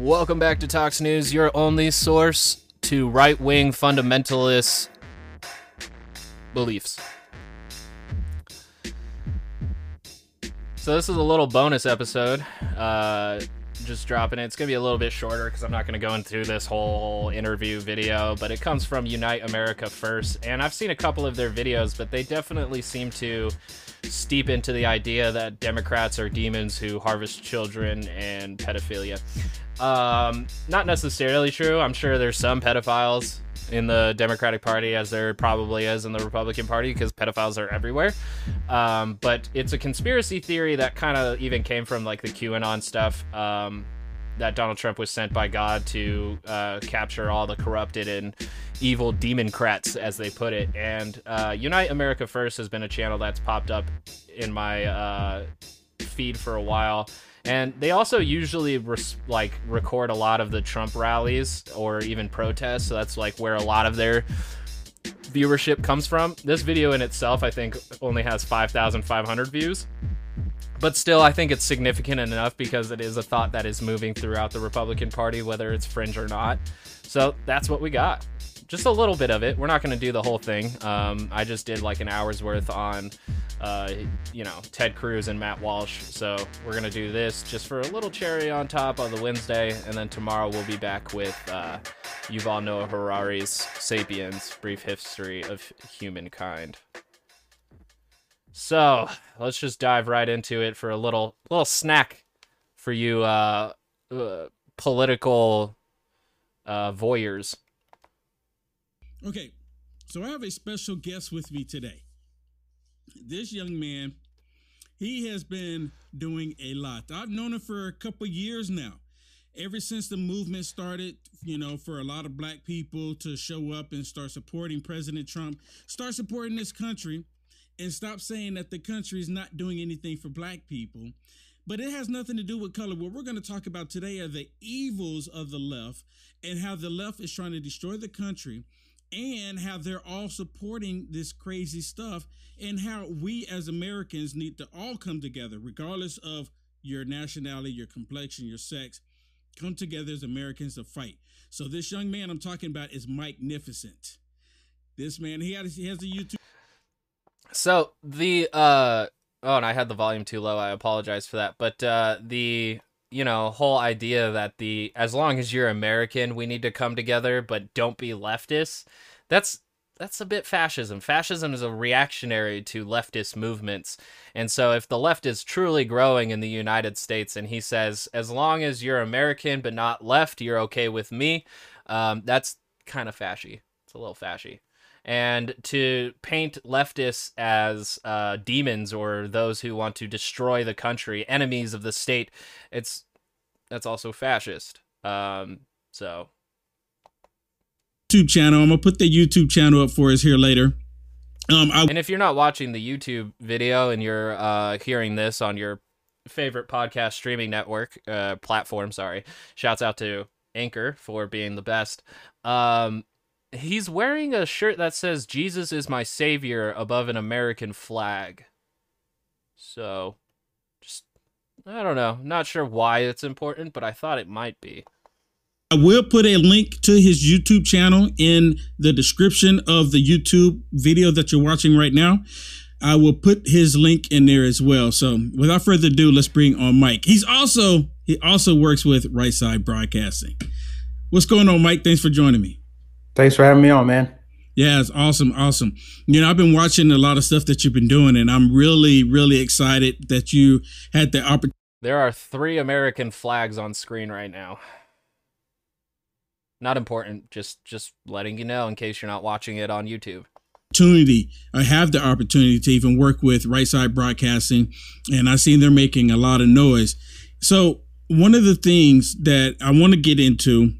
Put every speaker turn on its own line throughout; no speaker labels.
Welcome back to Talks News, your only source to right wing fundamentalist beliefs. So, this is a little bonus episode. Uh, just dropping it. It's going to be a little bit shorter because I'm not going to go into this whole interview video, but it comes from Unite America First. And I've seen a couple of their videos, but they definitely seem to steep into the idea that Democrats are demons who harvest children and pedophilia. Um, not necessarily true. I'm sure there's some pedophiles in the Democratic Party, as there probably is in the Republican Party, because pedophiles are everywhere. Um, but it's a conspiracy theory that kind of even came from like the QAnon stuff. Um, that Donald Trump was sent by God to uh, capture all the corrupted and evil democrats, as they put it. And uh, Unite America First has been a channel that's popped up in my uh, feed for a while. And they also usually res- like record a lot of the Trump rallies or even protests. So that's like where a lot of their viewership comes from. This video in itself, I think, only has 5,500 views. But still, I think it's significant enough because it is a thought that is moving throughout the Republican Party, whether it's fringe or not. So that's what we got. Just a little bit of it. We're not going to do the whole thing. Um, I just did like an hour's worth on, uh, you know, Ted Cruz and Matt Walsh. So we're going to do this just for a little cherry on top on the Wednesday. And then tomorrow we'll be back with uh, Yuval Noah Harari's Sapiens Brief History of Humankind. So let's just dive right into it for a little little snack for you uh, uh political uh voyeurs.
Okay, so I have a special guest with me today. This young man, he has been doing a lot. I've known him for a couple years now. Ever since the movement started, you know, for a lot of black people to show up and start supporting President Trump, start supporting this country, and stop saying that the country is not doing anything for black people. But it has nothing to do with color. What we're going to talk about today are the evils of the left and how the left is trying to destroy the country and how they're all supporting this crazy stuff and how we as Americans need to all come together, regardless of your nationality, your complexion, your sex, come together as Americans to fight. So this young man I'm talking about is Mike Nificent. This man, he, he has a YouTube
so the uh oh, and I had the volume too low. I apologize for that. But uh the you know whole idea that the as long as you're American, we need to come together, but don't be leftist. That's that's a bit fascism. Fascism is a reactionary to leftist movements. And so if the left is truly growing in the United States and he says, as long as you're American but not left, you're okay with me, um, that's kind of fashy. It's a little fashy and to paint leftists as uh, demons or those who want to destroy the country, enemies of the state, it's that's also fascist. Um, so
YouTube channel. I'm gonna put the YouTube channel up for us here later.
Um, I- and if you're not watching the YouTube video and you're uh, hearing this on your favorite podcast streaming network uh, platform, sorry, shouts out to Anchor for being the best. Um, he's wearing a shirt that says Jesus is my savior above an American flag. So, just I don't know. Not sure why it's important, but I thought it might be.
I will put a link to his YouTube channel in the description of the YouTube video that you're watching right now. I will put his link in there as well. So, without further ado, let's bring on Mike. He's also he also works with Right Side Broadcasting. What's going on, Mike? Thanks for joining me.
Thanks for having me on, man.
Yeah, it's awesome, awesome. You know, I've been watching a lot of stuff that you've been doing, and I'm really, really excited that you had the opportunity.
There are three American flags on screen right now. Not important, just just letting you know in case you're not watching it on YouTube.
Opportunity, I have the opportunity to even work with Right Side Broadcasting, and I see they're making a lot of noise. So one of the things that I want to get into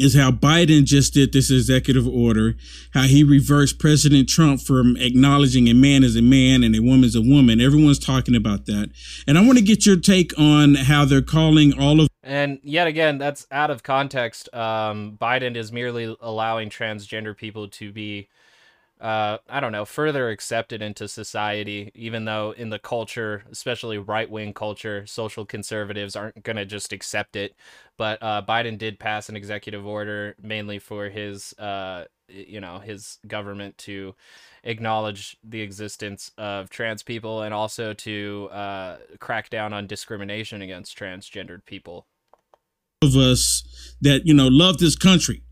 is how Biden just did this executive order, how he reversed President Trump from acknowledging a man is a man and a woman is a woman. Everyone's talking about that. And I want to get your take on how they're calling all of
and yet again, that's out of context. Um, Biden is merely allowing transgender people to be uh, I don't know, further accepted into society, even though in the culture, especially right wing culture, social conservatives aren't going to just accept it. But uh, Biden did pass an executive order mainly for his, uh, you know, his government to acknowledge the existence of trans people and also to uh, crack down on discrimination against transgendered people.
Of us that, you know, love this country,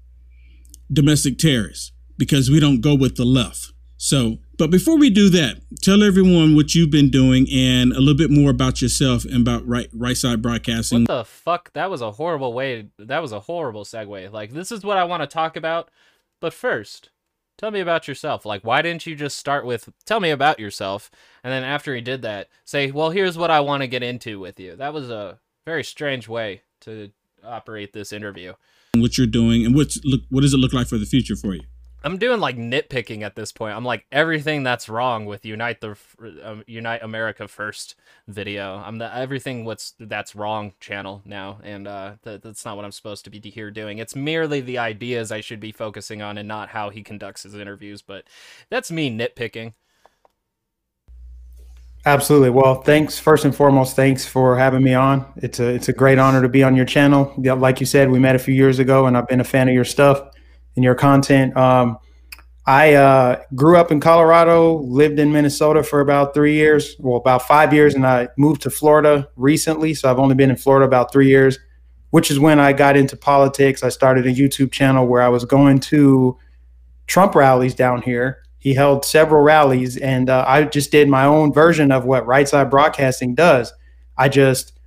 domestic terrorists because we don't go with the left. So, but before we do that, tell everyone what you've been doing and a little bit more about yourself and about right right side broadcasting.
What the fuck? That was a horrible way. That was a horrible segue. Like this is what I want to talk about, but first, tell me about yourself. Like why didn't you just start with tell me about yourself and then after he did that, say, "Well, here's what I want to get into with you." That was a very strange way to operate this interview.
What you're doing and what's look what does it look like for the future for you?
I'm doing like nitpicking at this point. I'm like everything that's wrong with Unite the um, Unite America First video. I'm the everything what's that's wrong channel now, and uh, th- that's not what I'm supposed to be here doing. It's merely the ideas I should be focusing on, and not how he conducts his interviews. But that's me nitpicking.
Absolutely. Well, thanks first and foremost. Thanks for having me on. It's a it's a great honor to be on your channel. Like you said, we met a few years ago, and I've been a fan of your stuff your content. Um, I uh, grew up in Colorado, lived in Minnesota for about three years, well, about five years, and I moved to Florida recently. So I've only been in Florida about three years, which is when I got into politics. I started a YouTube channel where I was going to Trump rallies down here. He held several rallies, and uh, I just did my own version of what Right Side Broadcasting does. I just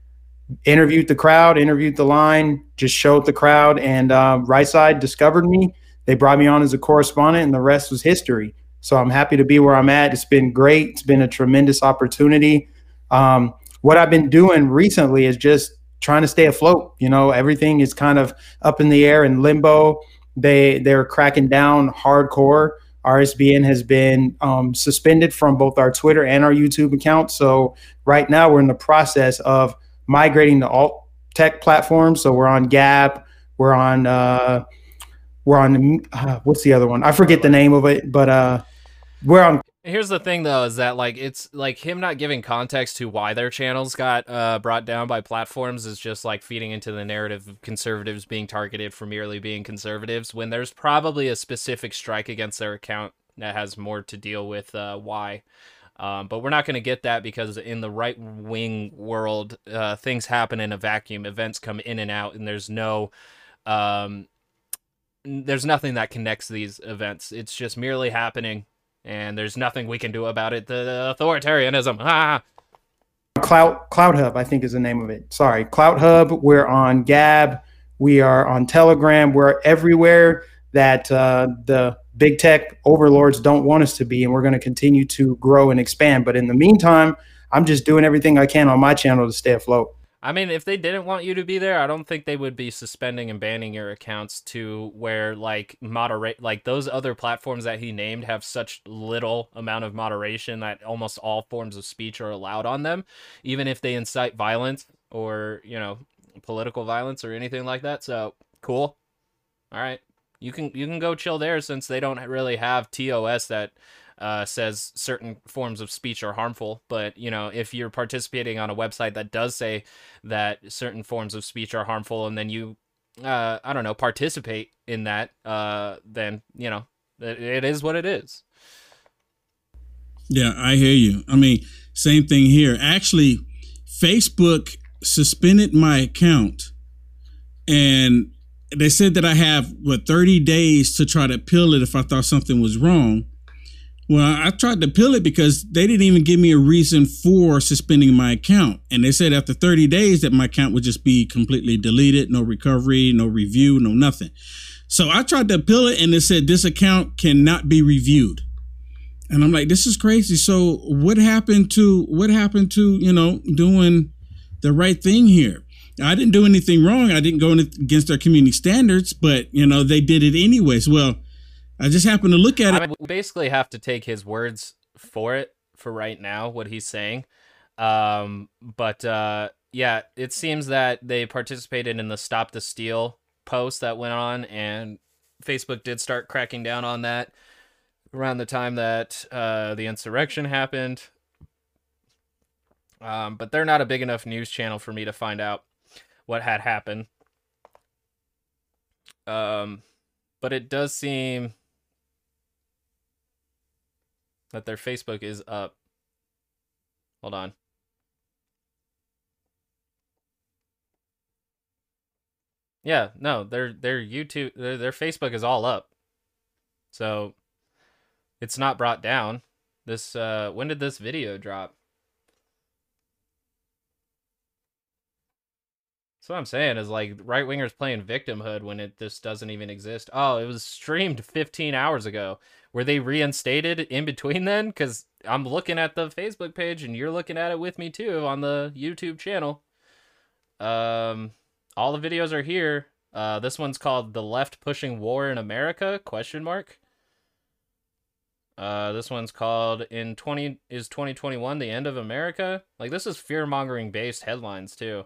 interviewed the crowd, interviewed the line, just showed the crowd, and uh, Right Side discovered me they brought me on as a correspondent, and the rest was history. So I'm happy to be where I'm at. It's been great. It's been a tremendous opportunity. Um, what I've been doing recently is just trying to stay afloat. You know, everything is kind of up in the air in limbo. They they're cracking down hardcore. RSBN has been um, suspended from both our Twitter and our YouTube account. So right now we're in the process of migrating to alt tech platforms. So we're on Gab, we're on uh, we're on uh, what's the other one? I forget the name of it, but uh, we're on.
Here's the thing, though, is that like it's like him not giving context to why their channels got uh, brought down by platforms is just like feeding into the narrative of conservatives being targeted for merely being conservatives when there's probably a specific strike against their account that has more to deal with uh, why. Um, but we're not going to get that because in the right wing world, uh, things happen in a vacuum. Events come in and out, and there's no um, there's nothing that connects these events. It's just merely happening, and there's nothing we can do about it. The authoritarianism. Ah.
Cloud CloutHub, I think, is the name of it. Sorry, CloutHub. We're on Gab. We are on Telegram. We're everywhere that uh, the big tech overlords don't want us to be, and we're going to continue to grow and expand. But in the meantime, I'm just doing everything I can on my channel to stay afloat.
I mean, if they didn't want you to be there, I don't think they would be suspending and banning your accounts to where like moderate like those other platforms that he named have such little amount of moderation that almost all forms of speech are allowed on them, even if they incite violence or, you know, political violence or anything like that. So, cool. All right. You can you can go chill there since they don't really have TOS that uh, says certain forms of speech are harmful. But you know, if you're participating on a website that does say that certain forms of speech are harmful, and then you, uh, I don't know, participate in that, uh, then you know, it, it is what it is.
Yeah, I hear you. I mean, same thing here. Actually, Facebook suspended my account, and they said that I have what 30 days to try to appeal it if I thought something was wrong. Well, I tried to appeal it because they didn't even give me a reason for suspending my account. And they said after 30 days that my account would just be completely deleted, no recovery, no review, no nothing. So I tried to appeal it and it said this account cannot be reviewed. And I'm like, this is crazy. So what happened to what happened to, you know, doing the right thing here? I didn't do anything wrong. I didn't go against their community standards, but you know, they did it anyways. Well, I just happened to look at it.
I mean, we basically have to take his words for it for right now, what he's saying. Um, but uh, yeah, it seems that they participated in the Stop the Steal post that went on, and Facebook did start cracking down on that. around the time that uh, the insurrection happened. Um, but they're not a big enough news channel for me to find out what had happened. Um, but it does seem that their Facebook is up. Hold on. Yeah, no, their their YouTube their, their Facebook is all up. So it's not brought down. This uh when did this video drop? So what I'm saying is like right wingers playing victimhood when it this doesn't even exist. Oh, it was streamed 15 hours ago. Were they reinstated in between then? Because I'm looking at the Facebook page and you're looking at it with me too on the YouTube channel. Um, all the videos are here. Uh, this one's called "The Left Pushing War in America?" Question mark. Uh, this one's called "In 20 is 2021 the end of America?" Like this is fear mongering based headlines too.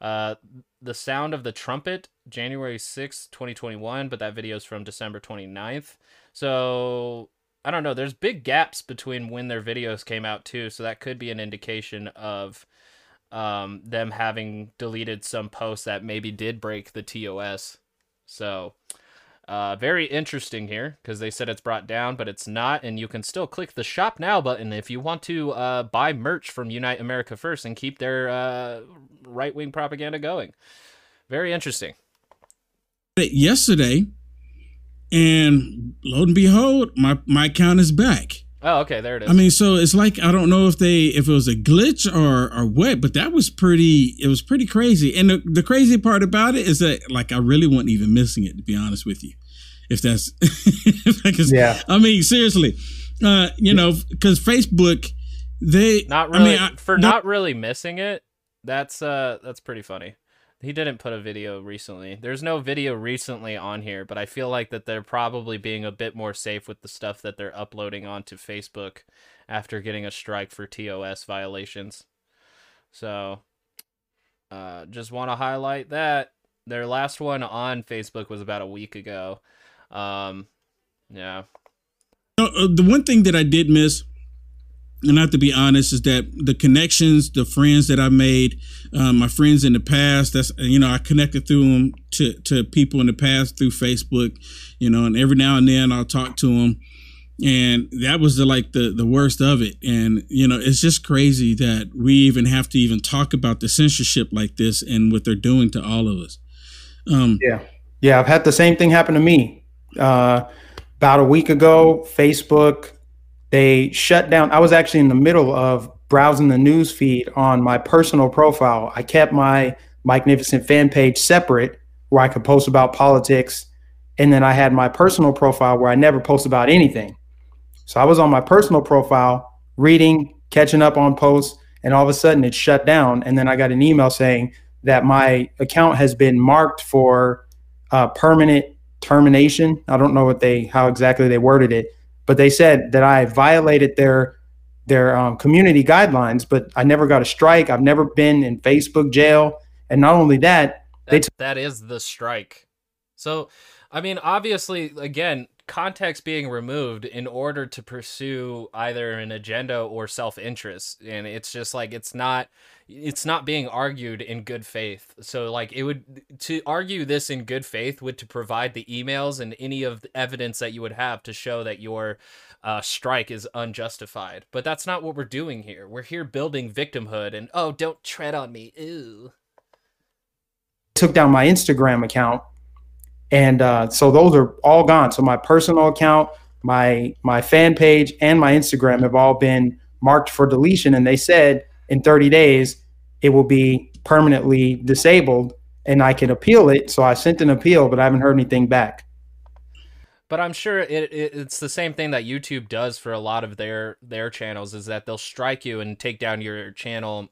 Uh, the sound of the trumpet, January 6th, 2021, but that video is from December 29th. So I don't know. There's big gaps between when their videos came out too, so that could be an indication of um, them having deleted some posts that maybe did break the TOS. So uh, very interesting here because they said it's brought down, but it's not, and you can still click the shop now button if you want to uh, buy merch from Unite America First and keep their uh, right wing propaganda going. Very interesting.
Yesterday, and lo and behold, my my account is back.
Oh, okay, there it is.
I mean, so it's like I don't know if they if it was a glitch or or what, but that was pretty. It was pretty crazy. And the, the crazy part about it is that like I really wasn't even missing it to be honest with you. If that's because yeah, I mean seriously, uh, you know, because Facebook they
not really I mean, I, for not really missing it. That's uh that's pretty funny. He didn't put a video recently. There's no video recently on here, but I feel like that they're probably being a bit more safe with the stuff that they're uploading onto Facebook after getting a strike for TOS violations. So, uh, just want to highlight that their last one on Facebook was about a week ago. Um, yeah.
Uh, the one thing that I did miss and I have to be honest, is that the connections, the friends that I made, um, my friends in the past, that's you know I connected through them to to people in the past through Facebook, you know, and every now and then I'll talk to them, and that was the like the the worst of it, and you know it's just crazy that we even have to even talk about the censorship like this and what they're doing to all of us.
Um, yeah, yeah, I've had the same thing happen to me. Uh, about a week ago, Facebook they shut down. I was actually in the middle of browsing the news feed on my personal profile. I kept my Magnificent fan page separate where I could post about politics. And then I had my personal profile where I never post about anything. So I was on my personal profile reading, catching up on posts, and all of a sudden it shut down. And then I got an email saying that my account has been marked for uh, permanent termination. I don't know what they how exactly they worded it, but they said that I violated their their um, community guidelines, but I never got a strike. I've never been in Facebook jail, and not only that,
that, t- that is the strike. So, I mean, obviously, again, context being removed in order to pursue either an agenda or self-interest and it's just like it's not it's not being argued in good faith. So like it would to argue this in good faith would to provide the emails and any of the evidence that you would have to show that your uh, strike is unjustified. But that's not what we're doing here. We're here building victimhood and oh don't tread on me. Ooh.
Took down my instagram account and uh, so those are all gone. So my personal account, my my fan page, and my Instagram have all been marked for deletion. And they said in 30 days it will be permanently disabled, and I can appeal it. So I sent an appeal, but I haven't heard anything back.
But I'm sure it, it, it's the same thing that YouTube does for a lot of their their channels is that they'll strike you and take down your channel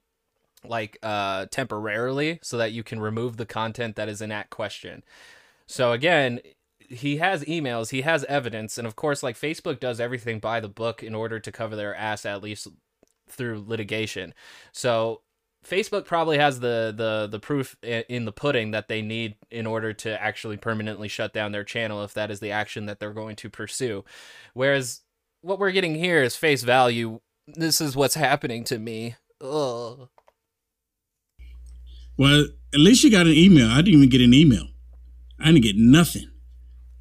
like uh temporarily so that you can remove the content that is in that question. So again, he has emails, he has evidence, and of course, like Facebook does everything by the book in order to cover their ass at least through litigation. So Facebook probably has the the the proof in the pudding that they need in order to actually permanently shut down their channel if that is the action that they're going to pursue. Whereas what we're getting here is face value. This is what's happening to me. Ugh.
Well, at least you got an email. I didn't even get an email. I didn't get nothing.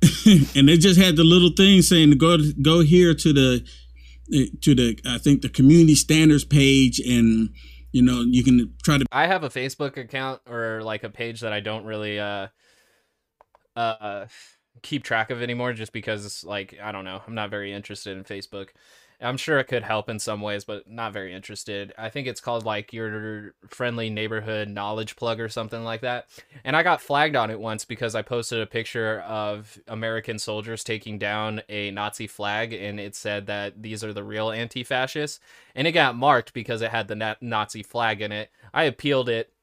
and they just had the little thing saying to go go here to the to the I think the community standards page and you know you can try to
I have a Facebook account or like a page that I don't really uh uh keep track of anymore just because like I don't know, I'm not very interested in Facebook. I'm sure it could help in some ways, but not very interested. I think it's called like your friendly neighborhood knowledge plug or something like that. And I got flagged on it once because I posted a picture of American soldiers taking down a Nazi flag and it said that these are the real anti fascists. And it got marked because it had the Nazi flag in it. I appealed it,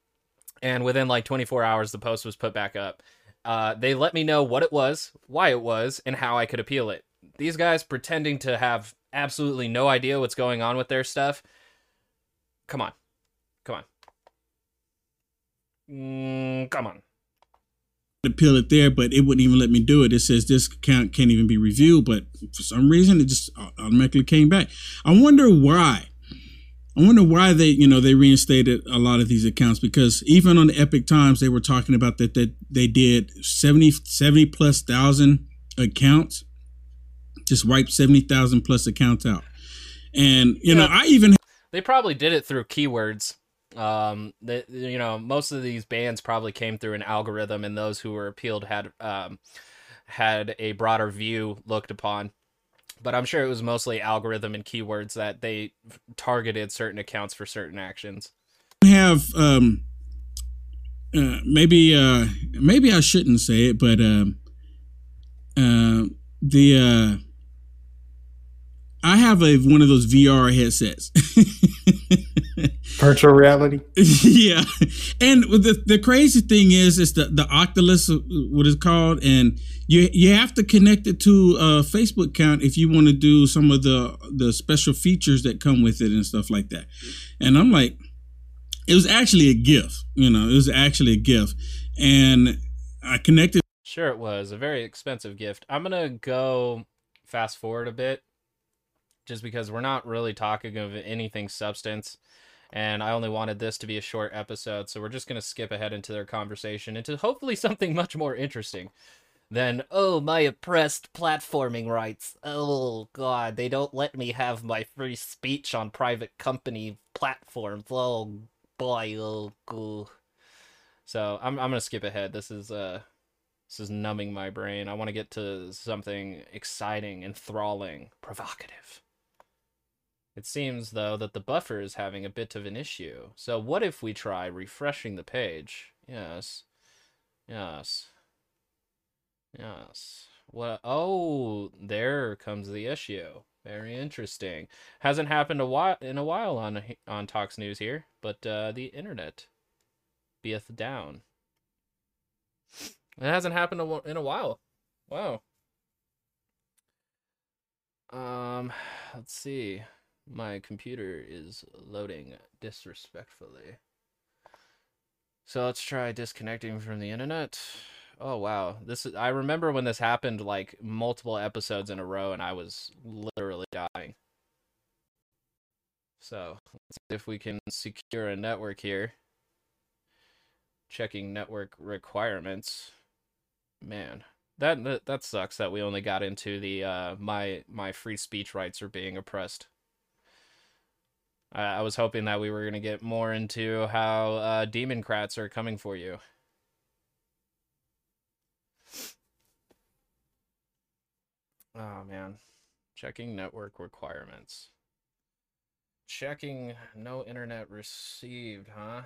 and within like 24 hours, the post was put back up. Uh, they let me know what it was, why it was, and how I could appeal it. These guys pretending to have absolutely no idea what's going on with their stuff. Come on. Come on. Mm, come on.
Appeal it there, but it wouldn't even let me do it. It says this account can't even be reviewed, but for some reason it just automatically came back. I wonder why. I wonder why they, you know, they reinstated a lot of these accounts because even on the Epoch Times, they were talking about that that they did 70, 70 plus thousand accounts just wiped 70,000 plus accounts out. And, you yeah. know, I even.
They probably did it through keywords. Um, that you know, most of these bans probably came through an algorithm, and those who were appealed had um, had a broader view looked upon. But I'm sure it was mostly algorithm and keywords that they targeted certain accounts for certain actions.
I have um, uh, maybe uh, maybe I shouldn't say it, but um, uh, the uh, I have a one of those VR headsets.
Virtual reality.
yeah, and the the crazy thing is, it's the the Oculus, uh, what it's called, and you you have to connect it to a Facebook account if you want to do some of the the special features that come with it and stuff like that. And I'm like, it was actually a gift. You know, it was actually a gift, and I connected.
Sure, it was a very expensive gift. I'm gonna go fast forward a bit just because we're not really talking of anything substance. And I only wanted this to be a short episode, so we're just going to skip ahead into their conversation into hopefully something much more interesting than, oh, my oppressed platforming rights. Oh, God, they don't let me have my free speech on private company platforms. Oh, boy, oh, God. So I'm, I'm going to skip ahead. This is, uh, this is numbing my brain. I want to get to something exciting, enthralling, provocative. It seems, though, that the buffer is having a bit of an issue. So what if we try refreshing the page? Yes. Yes. Yes. What? Oh, there comes the issue. Very interesting. Hasn't happened a while in a while on on Talks News here, but uh, the internet beeth down. It hasn't happened in a while. Wow. Um, let's see. My computer is loading disrespectfully. So let's try disconnecting from the internet. Oh wow. This is I remember when this happened like multiple episodes in a row and I was literally dying. So, let's see if we can secure a network here. Checking network requirements. Man, that that, that sucks that we only got into the uh my my free speech rights are being oppressed. I, I was hoping that we were going to get more into how uh, Democrats are coming for you. Oh, man. Checking network requirements. Checking no internet received, huh?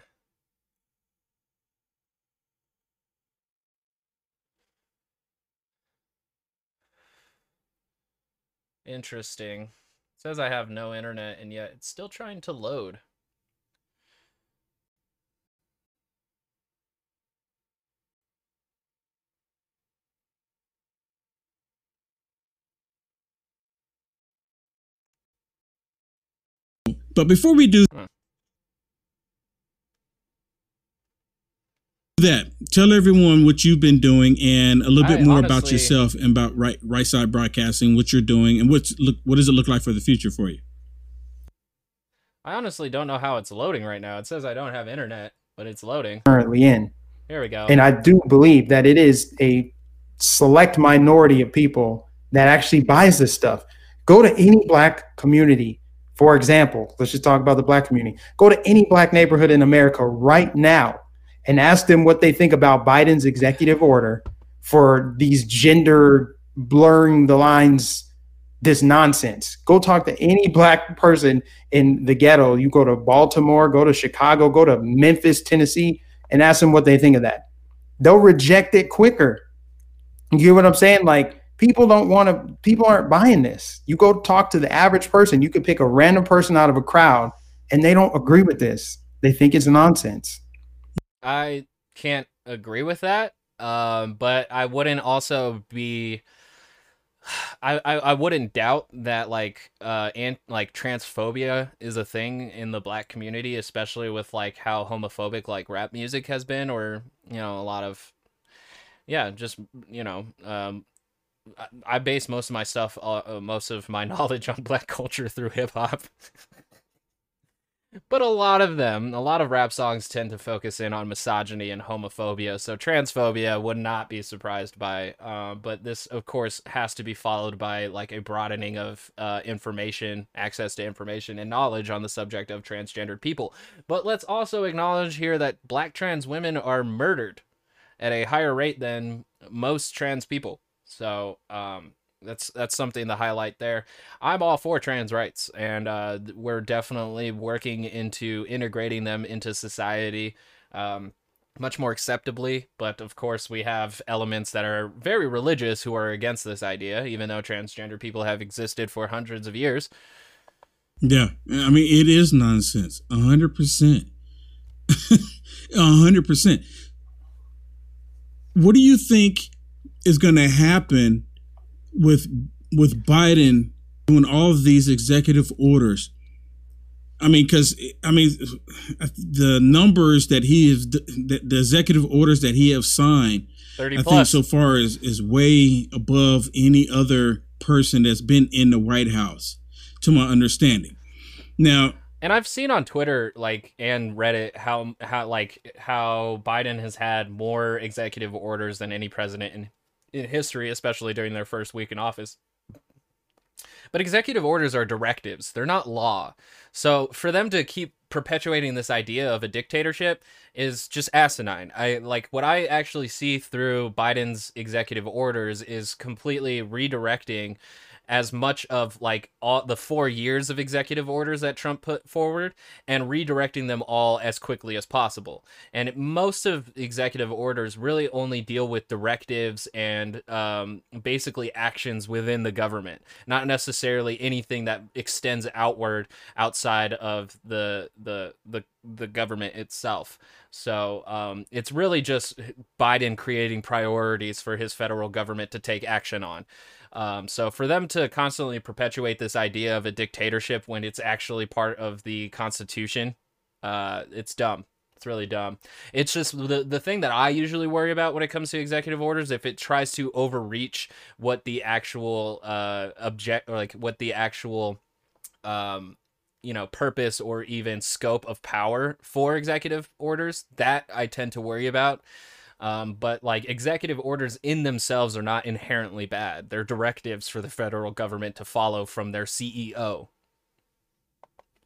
Interesting says I have no internet and yet it's still trying to load.
But before we do that, tell everyone what you've been doing and a little bit
I
more
honestly-
about yourself and about right right side broadcasting, what you're doing, and what's look what does it look like for the future for you?
I honestly don't know how it's loading right now. It says I don't have internet, but it's loading.
currently in.
Here we go.
And I do believe that it is a select minority of people that actually buys this stuff. Go to any black community, for example, let's just talk about the black community. Go to any black neighborhood in America right now and ask them what they think about Biden's executive order for these gender blurring the lines this nonsense. Go talk to any black person in the ghetto. You go to Baltimore, go to Chicago, go to Memphis, Tennessee, and ask them what they think of that. They'll reject it quicker. You get what I'm saying? Like people don't want to. People aren't buying this. You go talk to the average person. You could pick a random person out of a crowd, and they don't agree with this. They think it's nonsense.
I can't agree with that. Um, but I wouldn't also be. I, I, I wouldn't doubt that like uh and like transphobia is a thing in the black community, especially with like how homophobic like rap music has been, or you know a lot of yeah, just you know um. I- I base most of my stuff, uh, uh, most of my knowledge on black culture through hip hop. But a lot of them, a lot of rap songs tend to focus in on misogyny and homophobia. So transphobia would not be surprised by. Uh, but this, of course, has to be followed by like a broadening of uh, information, access to information, and knowledge on the subject of transgendered people. But let's also acknowledge here that black trans women are murdered at a higher rate than most trans people. So um, that's that's something to highlight there. I'm all for trans rights, and uh, we're definitely working into integrating them into society um, much more acceptably. But of course, we have elements that are very religious who are against this idea, even though transgender people have existed for hundreds of years.
Yeah, I mean it is nonsense, a hundred percent, a hundred percent. What do you think is going to happen with with Biden doing all of these executive orders? I mean, because I mean, the numbers that he is, the, the executive orders that he have signed,
Thirty
I think
plus.
so far is is way above any other person that's been in the White House, to my understanding. Now,
And I've seen on Twitter, like and Reddit, how how like how Biden has had more executive orders than any president in in history, especially during their first week in office. But executive orders are directives; they're not law. So for them to keep perpetuating this idea of a dictatorship is just asinine. I like what I actually see through Biden's executive orders is completely redirecting as much of like all the four years of executive orders that Trump put forward and redirecting them all as quickly as possible. And most of executive orders really only deal with directives and um, basically actions within the government, not necessarily anything that extends outward outside of the the the the government itself. So um, it's really just Biden creating priorities for his federal government to take action on. Um, so for them to constantly perpetuate this idea of a dictatorship when it's actually part of the Constitution, uh, it's dumb. It's really dumb. It's just the the thing that I usually worry about when it comes to executive orders if it tries to overreach what the actual uh object or like what the actual um you know purpose or even scope of power for executive orders that I tend to worry about. Um, but like executive orders in themselves are not inherently bad. They're directives for the federal government to follow from their CEO.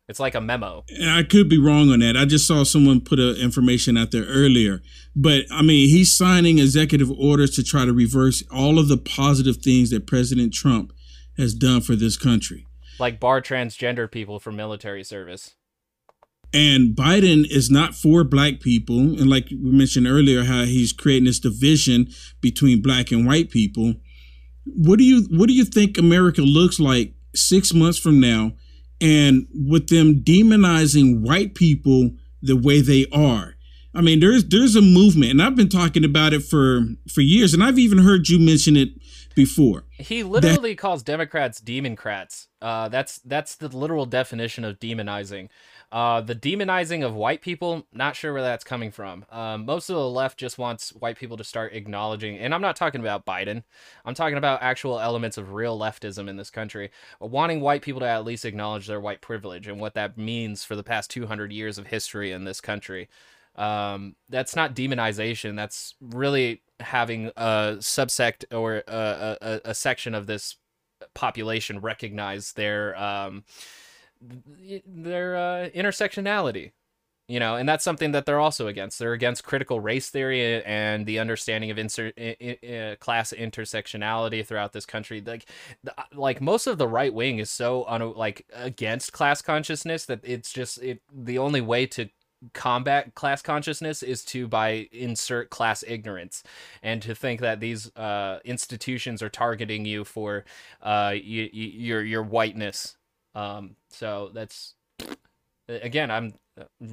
It's like a memo.
and I could be wrong on that. I just saw someone put a information out there earlier, but I mean, he's signing executive orders to try to reverse all of the positive things that President Trump has done for this country.
Like bar transgender people for military service.
And Biden is not for black people. And like we mentioned earlier, how he's creating this division between black and white people. What do you what do you think America looks like six months from now? And with them demonizing white people the way they are, I mean, there's there's a movement, and I've been talking about it for for years, and I've even heard you mention it before.
He literally that- calls Democrats demoncrats. Uh, that's that's the literal definition of demonizing. Uh, the demonizing of white people, not sure where that's coming from. Um, most of the left just wants white people to start acknowledging, and I'm not talking about Biden. I'm talking about actual elements of real leftism in this country, wanting white people to at least acknowledge their white privilege and what that means for the past 200 years of history in this country. Um, that's not demonization. That's really having a subsect or a, a, a section of this population recognize their um, their uh, intersectionality you know and that's something that they're also against. They're against critical race theory and the understanding of insert uh, class intersectionality throughout this country. Like like most of the right wing is so un- like against class consciousness that it's just it the only way to combat class consciousness is to by insert class ignorance. And to think that these uh, institutions are targeting you for uh, y- y- your your whiteness um, so that's again i'm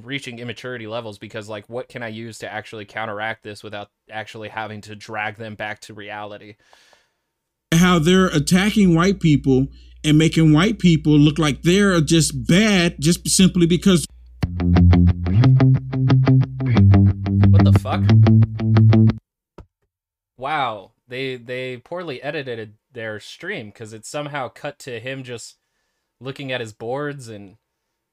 reaching immaturity levels because like what can i use to actually counteract this without actually having to drag them back to reality
how they're attacking white people and making white people look like they're just bad just simply because
what the fuck? Wow, they they poorly edited their stream because it somehow cut to him just looking at his boards and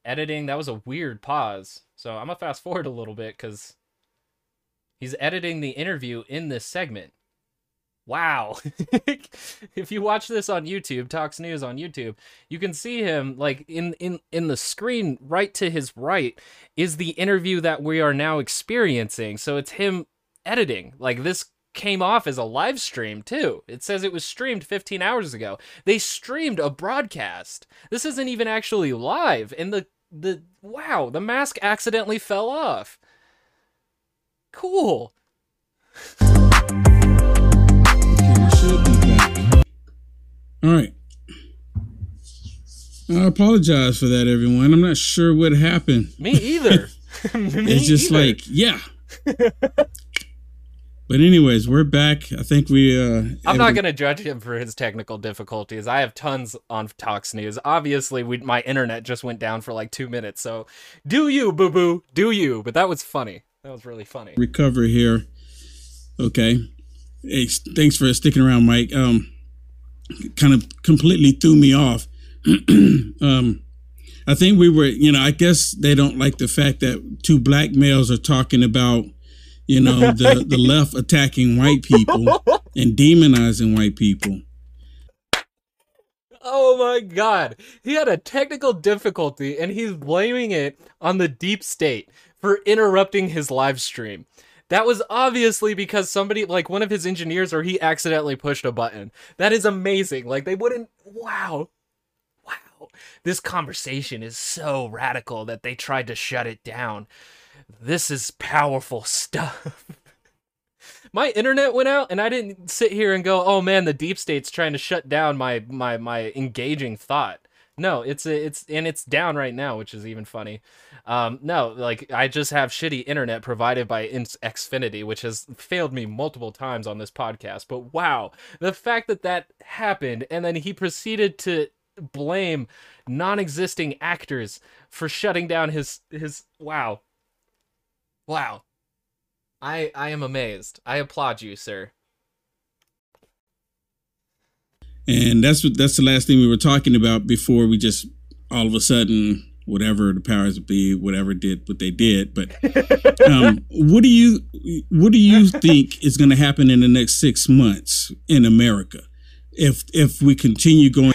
editing. That was a weird pause. So I'm gonna fast forward a little bit because he's editing the interview in this segment. Wow. if you watch this on YouTube, Talks News on YouTube, you can see him like in in in the screen right to his right is the interview that we are now experiencing. So it's him editing. Like this came off as a live stream too. It says it was streamed 15 hours ago. They streamed a broadcast. This isn't even actually live and the the wow, the mask accidentally fell off. Cool.
All right. I apologize for that, everyone. I'm not sure what happened.
Me either.
Me it's just either. like, yeah. but anyways, we're back. I think we. uh
I'm not going to judge him for his technical difficulties. I have tons on Talks News. Obviously, we my internet just went down for like two minutes. So, do you, boo boo? Do you? But that was funny. That was really funny.
Recover here. Okay. Hey, thanks for sticking around, Mike. Um, kind of completely threw me off. um, I think we were, you know, I guess they don't like the fact that two black males are talking about, you know, the, the left attacking white people and demonizing white people.
Oh my god. He had a technical difficulty and he's blaming it on the deep state for interrupting his live stream. That was obviously because somebody, like one of his engineers, or he accidentally pushed a button. That is amazing. Like they wouldn't. Wow. Wow. This conversation is so radical that they tried to shut it down. This is powerful stuff. my internet went out and I didn't sit here and go, "Oh man, the deep state's trying to shut down my my my engaging thought." No, it's it's and it's down right now, which is even funny. Um, no, like I just have shitty internet provided by Xfinity, which has failed me multiple times on this podcast. But wow, the fact that that happened, and then he proceeded to blame non-existing actors for shutting down his his wow, wow. I I am amazed. I applaud you, sir.
And that's what that's the last thing we were talking about before we just all of a sudden whatever the powers be, whatever did what they did. But um, what do you what do you think is going to happen in the next six months in America if if we continue going?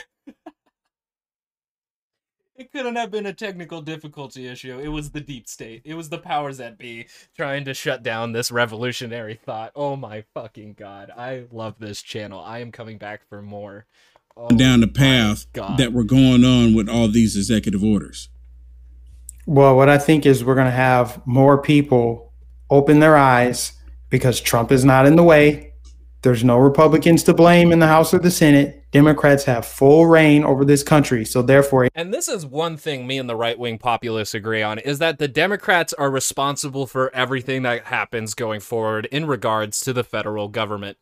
It couldn't have been a technical difficulty issue. It was the deep state. It was the powers that be trying to shut down this revolutionary thought. Oh my fucking god. I love this channel. I am coming back for more.
Oh down the path that we're going on with all these executive orders.
Well, what I think is we're going to have more people open their eyes because Trump is not in the way. There's no Republicans to blame in the House or the Senate. Democrats have full reign over this country. So therefore,
and this is one thing me and the right wing populists agree on is that the Democrats are responsible for everything that happens going forward in regards to the federal government.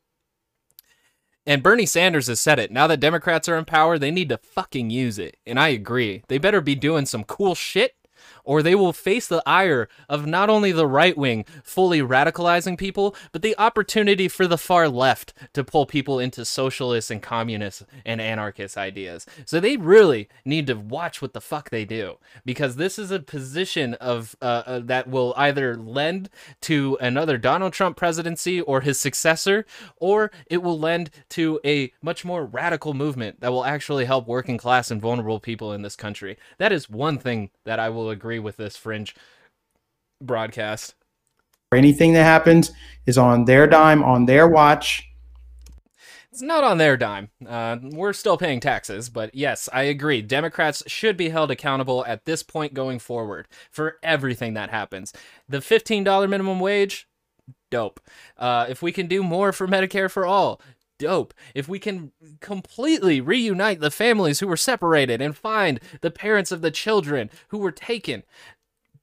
And Bernie Sanders has said it. Now that Democrats are in power, they need to fucking use it. And I agree. They better be doing some cool shit or they will face the ire of not only the right wing fully radicalizing people, but the opportunity for the far left to pull people into socialist and communist and anarchist ideas. So they really need to watch what the fuck they do because this is a position of uh, uh, that will either lend to another Donald Trump presidency or his successor, or it will lend to a much more radical movement that will actually help working class and vulnerable people in this country. That is one thing that I will agree with this fringe broadcast.
Anything that happens is on their dime, on their watch.
It's not on their dime. Uh, we're still paying taxes, but yes, I agree. Democrats should be held accountable at this point going forward for everything that happens. The $15 minimum wage, dope. Uh, if we can do more for Medicare for all, dope. If we can completely reunite the families who were separated and find the parents of the children who were taken,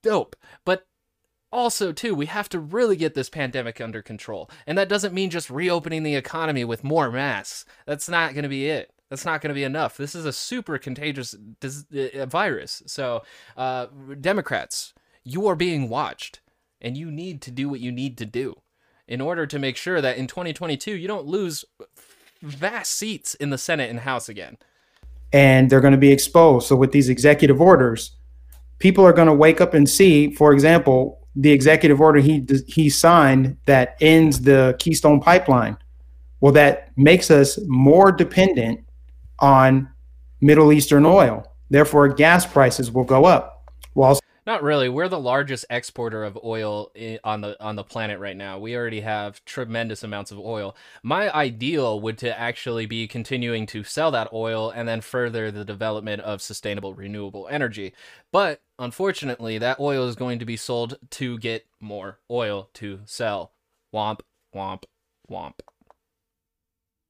dope. But also, too, we have to really get this pandemic under control. And that doesn't mean just reopening the economy with more masks. That's not going to be it. That's not going to be enough. This is a super contagious uh, virus. So, uh, Democrats, you are being watched, and you need to do what you need to do in order to make sure that in 2022 you don't lose vast seats in the Senate and House again.
And they're going to be exposed. So with these executive orders, people are going to wake up and see, for example, the executive order he he signed that ends the Keystone pipeline. Well, that makes us more dependent on Middle Eastern oil. Therefore, gas prices will go up.
Not really. We're the largest exporter of oil on the on the planet right now. We already have tremendous amounts of oil. My ideal would to actually be continuing to sell that oil and then further the development of sustainable renewable energy. But unfortunately, that oil is going to be sold to get more oil to sell. Womp womp womp.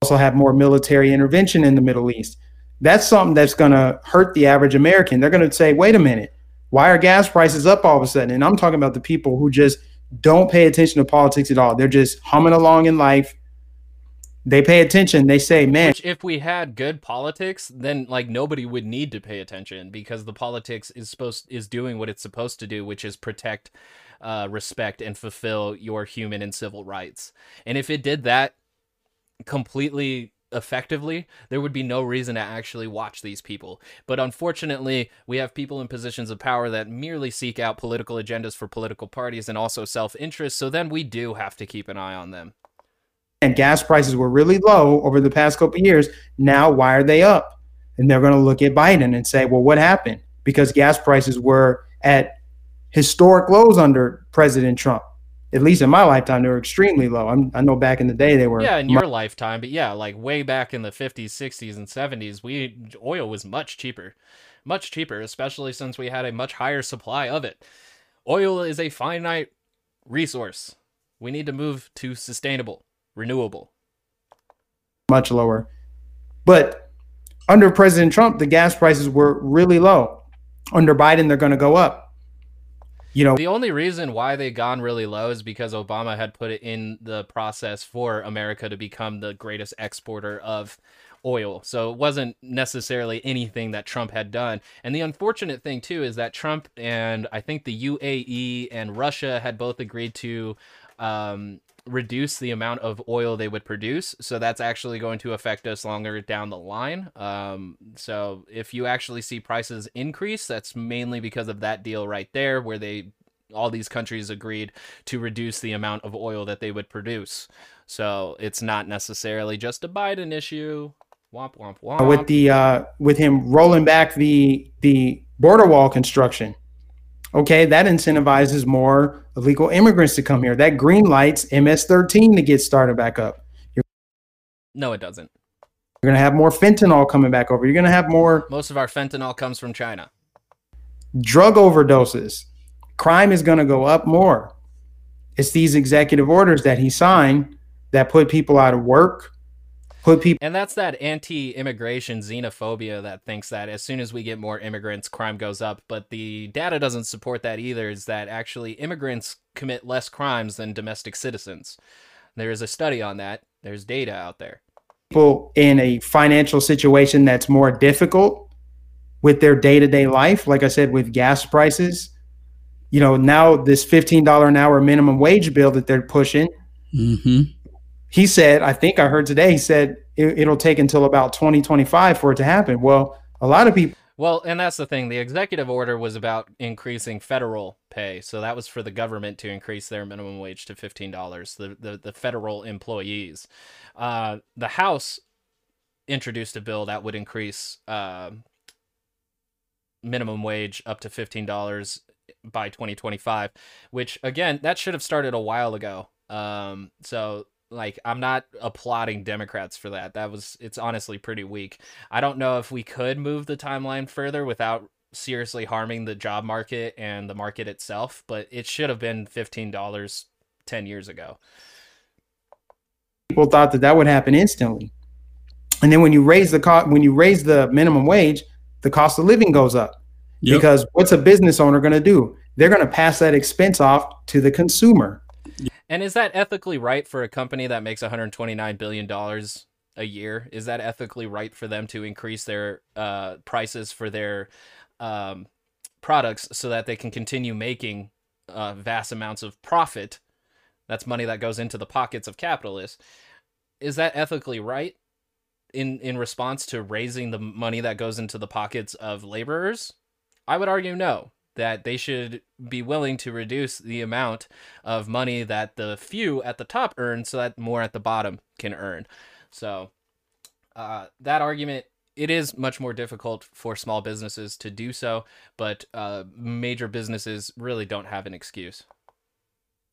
Also have more military intervention in the Middle East. That's something that's going to hurt the average American. They're going to say, "Wait a minute why are gas prices up all of a sudden? And I'm talking about the people who just don't pay attention to politics at all. They're just humming along in life. They pay attention. They say, man.
Which, if we had good politics, then like nobody would need to pay attention because the politics is supposed is doing what it's supposed to do, which is protect, uh, respect, and fulfill your human and civil rights. And if it did that completely effectively, there would be no reason to actually watch these people. But unfortunately, we have people in positions of power that merely seek out political agendas for political parties and also self interest. So then we do have to keep an eye on them.
And gas prices were really low over the past couple years. Now, why are they up? And they're going to look at Biden and say, well, what happened? Because gas prices were at historic lows under President Trump at least in my lifetime, they were extremely low. I'm, i know back in the day they were.
Yeah, in your lifetime, but yeah, like way back in the 50s, 60s, and 70s, we oil was much cheaper, much cheaper, especially since we had a much higher supply of it. Oil is a finite resource. We need to move to sustainable, renewable.
Much lower, but under President Trump, the gas prices were really low. Under Biden, they're going to go up you know
the only reason why they gone really low is because obama had put it in the process for america to become the greatest exporter of oil. So it wasn't necessarily anything that trump had done. And the unfortunate thing too is that trump and i think the uae and russia had both agreed to um, reduce the amount of oil they would produce. So that's actually going to affect us longer down the line. Um, so if you actually see prices increase, that's mainly because of that deal right there, where they all these countries agreed to reduce the amount of oil that they would produce. So it's not necessarily just a Biden issue. Womp womp womp.
With the uh, with him rolling back the the border wall construction Okay, that incentivizes more illegal immigrants to come here. That green lights MS-13 to get started back up. You're,
no, it doesn't.
You're going to have more fentanyl coming back over. You're going to have more.
Most of our fentanyl comes from China.
Drug overdoses. Crime is going to go up more. It's these executive orders that he signed that put people out of work. Put people
And that's that anti-immigration xenophobia that thinks that as soon as we get more immigrants, crime goes up. But the data doesn't support that either. Is that actually immigrants commit less crimes than domestic citizens? There is a study on that. There's data out there.
people in a financial situation that's more difficult with their day-to-day life like i said with gas prices you know now this $15 an hour minimum wage bill that they're pushing
Mm-hmm.
He said i think i heard today he said it, it'll take until about 2025 for it to happen well a lot of people
Well, and that's the thing. The executive order was about increasing federal pay, so that was for the government to increase their minimum wage to fifteen dollars. The, the the federal employees. Uh, the House introduced a bill that would increase uh, minimum wage up to fifteen dollars by twenty twenty five, which again that should have started a while ago. Um, so like I'm not applauding Democrats for that. That was it's honestly pretty weak. I don't know if we could move the timeline further without seriously harming the job market and the market itself, but it should have been $15 10 years ago.
people thought that that would happen instantly and then when you raise the cost when you raise the minimum wage the cost of living goes up
Yep.
because what's a business owner going to do they're going to pass that expense off to the consumer
And is that ethically right for a company that makes 129 billion dollars a year? Is that ethically right for them to increase their uh, prices for their um, products so that they can continue making uh, vast amounts of profit? That's money that goes into the pockets of capitalists. Is that ethically right? In in response to raising the money that goes into the pockets of laborers, I would argue no that they should be willing to reduce the amount of money that the few at the top earn so that more at the bottom can earn. So uh, that argument it is much more difficult for small businesses to do so, but uh, major businesses really don't have an excuse.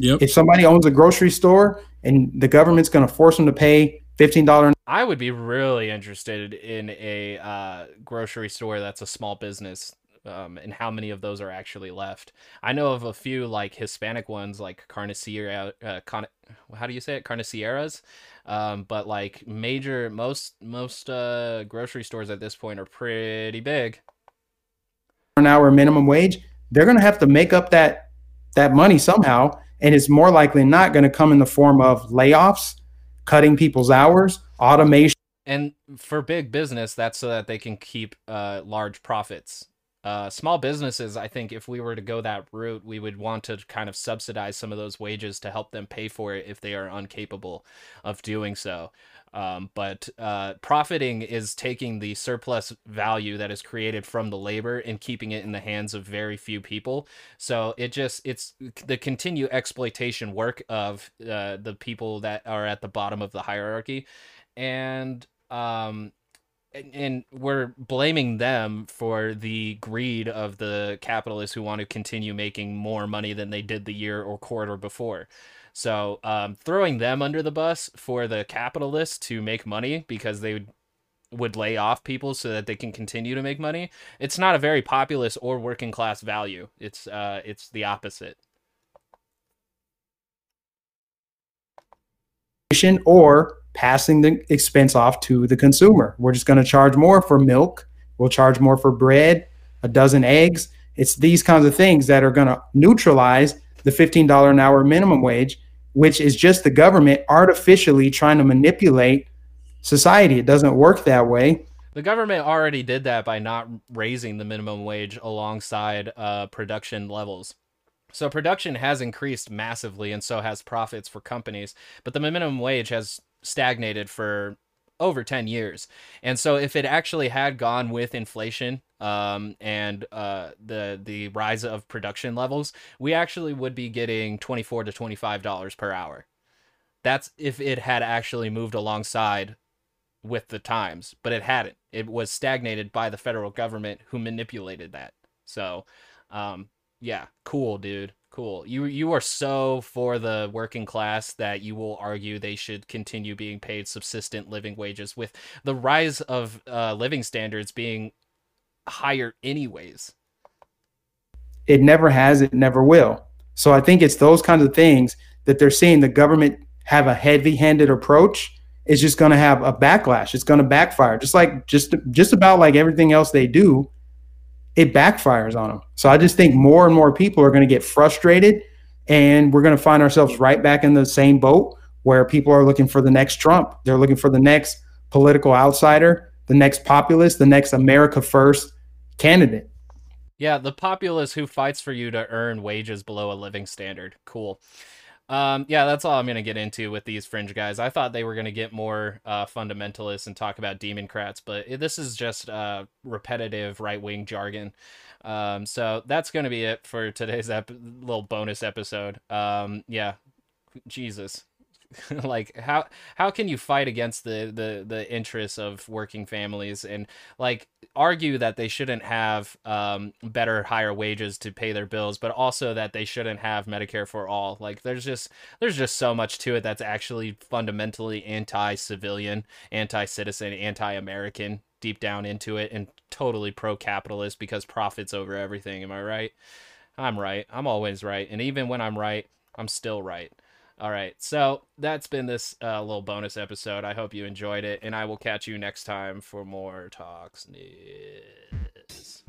Yep.
if somebody owns a grocery store and the government's going to force them to pay $15
I would be really interested in a uh, grocery store that's a small business. Um, and how many of those are actually left? I know of a few like Hispanic ones, like Carniceria. Uh, Con- how do you say it? Carnicieras. Um, but like major, most most uh, grocery stores at this point are pretty big.
an hour minimum wage they're going to have to make up that that money somehow and it's more likely not going to come in the form of layoffs cutting people's hours automation
And for big business, that's so that they can keep uh, large profits. Uh, small businesses, I think, if we were to go that route, we would want to kind of subsidize some of those wages to help them pay for it if they are incapable of doing so. Um, but uh, profiting is taking the surplus value that is created from the labor and keeping it in the hands of very few people. So it just it's the continued exploitation work of uh, the people that are at the bottom of the hierarchy, and um, and, and we're blaming them for the greed of the capitalists who want to continue making more money than they did the year or quarter before. So um, throwing them under the bus for the capitalists to make money because they would would lay off people so that they can continue to make money. It's not a very populist or working class value. It's uh it's the opposite.
Or passing the expense off to the consumer. We're just going to charge more for milk. We'll charge more for bread a dozen eggs. It's these kinds of things that are going to neutralize the $15 an hour minimum wage which is just the government artificially trying to manipulate society. It doesn't work that way.
The government already did that by not raising the minimum wage alongside uh, production levels. So production has increased massively, and so has profits for companies. But the minimum wage has stagnated for over 10 years. And so if it actually had gone with inflation um, and uh, the the rise of production levels, we actually would be getting 24 to 25 dollars per hour. That's if it had actually moved alongside with the times, but it hadn't. It was stagnated by the federal government who manipulated that. So, um, yeah, cool, dude. Cool. You you are so for the working class that you will argue they should continue being paid subsistent living wages with the rise of uh, living standards being higher anyways.
it never has it never will so i think it's those kinds of things that they're seeing the government have a heavy-handed approach is just going to have a backlash. It's going to backfire, just like just just about like everything else they do. It backfires on them. So I just think more and more people are going to get frustrated, and we're going to find ourselves right back in the same boat where people are looking for the next Trump. They're looking for the next political outsider, the next populist, the next America First candidate.
Yeah, the populace who fights for you to earn wages below a living standard. Cool. Um, yeah, that's all I'm to get into with these fringe guys. I thought they were to get more uh, fundamentalists and talk about democrats, but this is just uh, repetitive right wing jargon. Um, so that's to be it for today's ep- little bonus episode. Um, yeah, Jesus. like how how can you fight against the the the interests of working families and like argue that they shouldn't have um, better higher wages to pay their bills but also that they shouldn't have medicare for all? Like there's just there's just so much to it that's actually fundamentally anti-civilian anti-citizen anti-american deep down into it and totally pro-capitalist because profits over everything. Am i right? I'm right. I'm always right. And even when i'm right i'm still right all right. So that's been this uh, little bonus episode. I hope you enjoyed it, and I will catch you next time for more Talks News.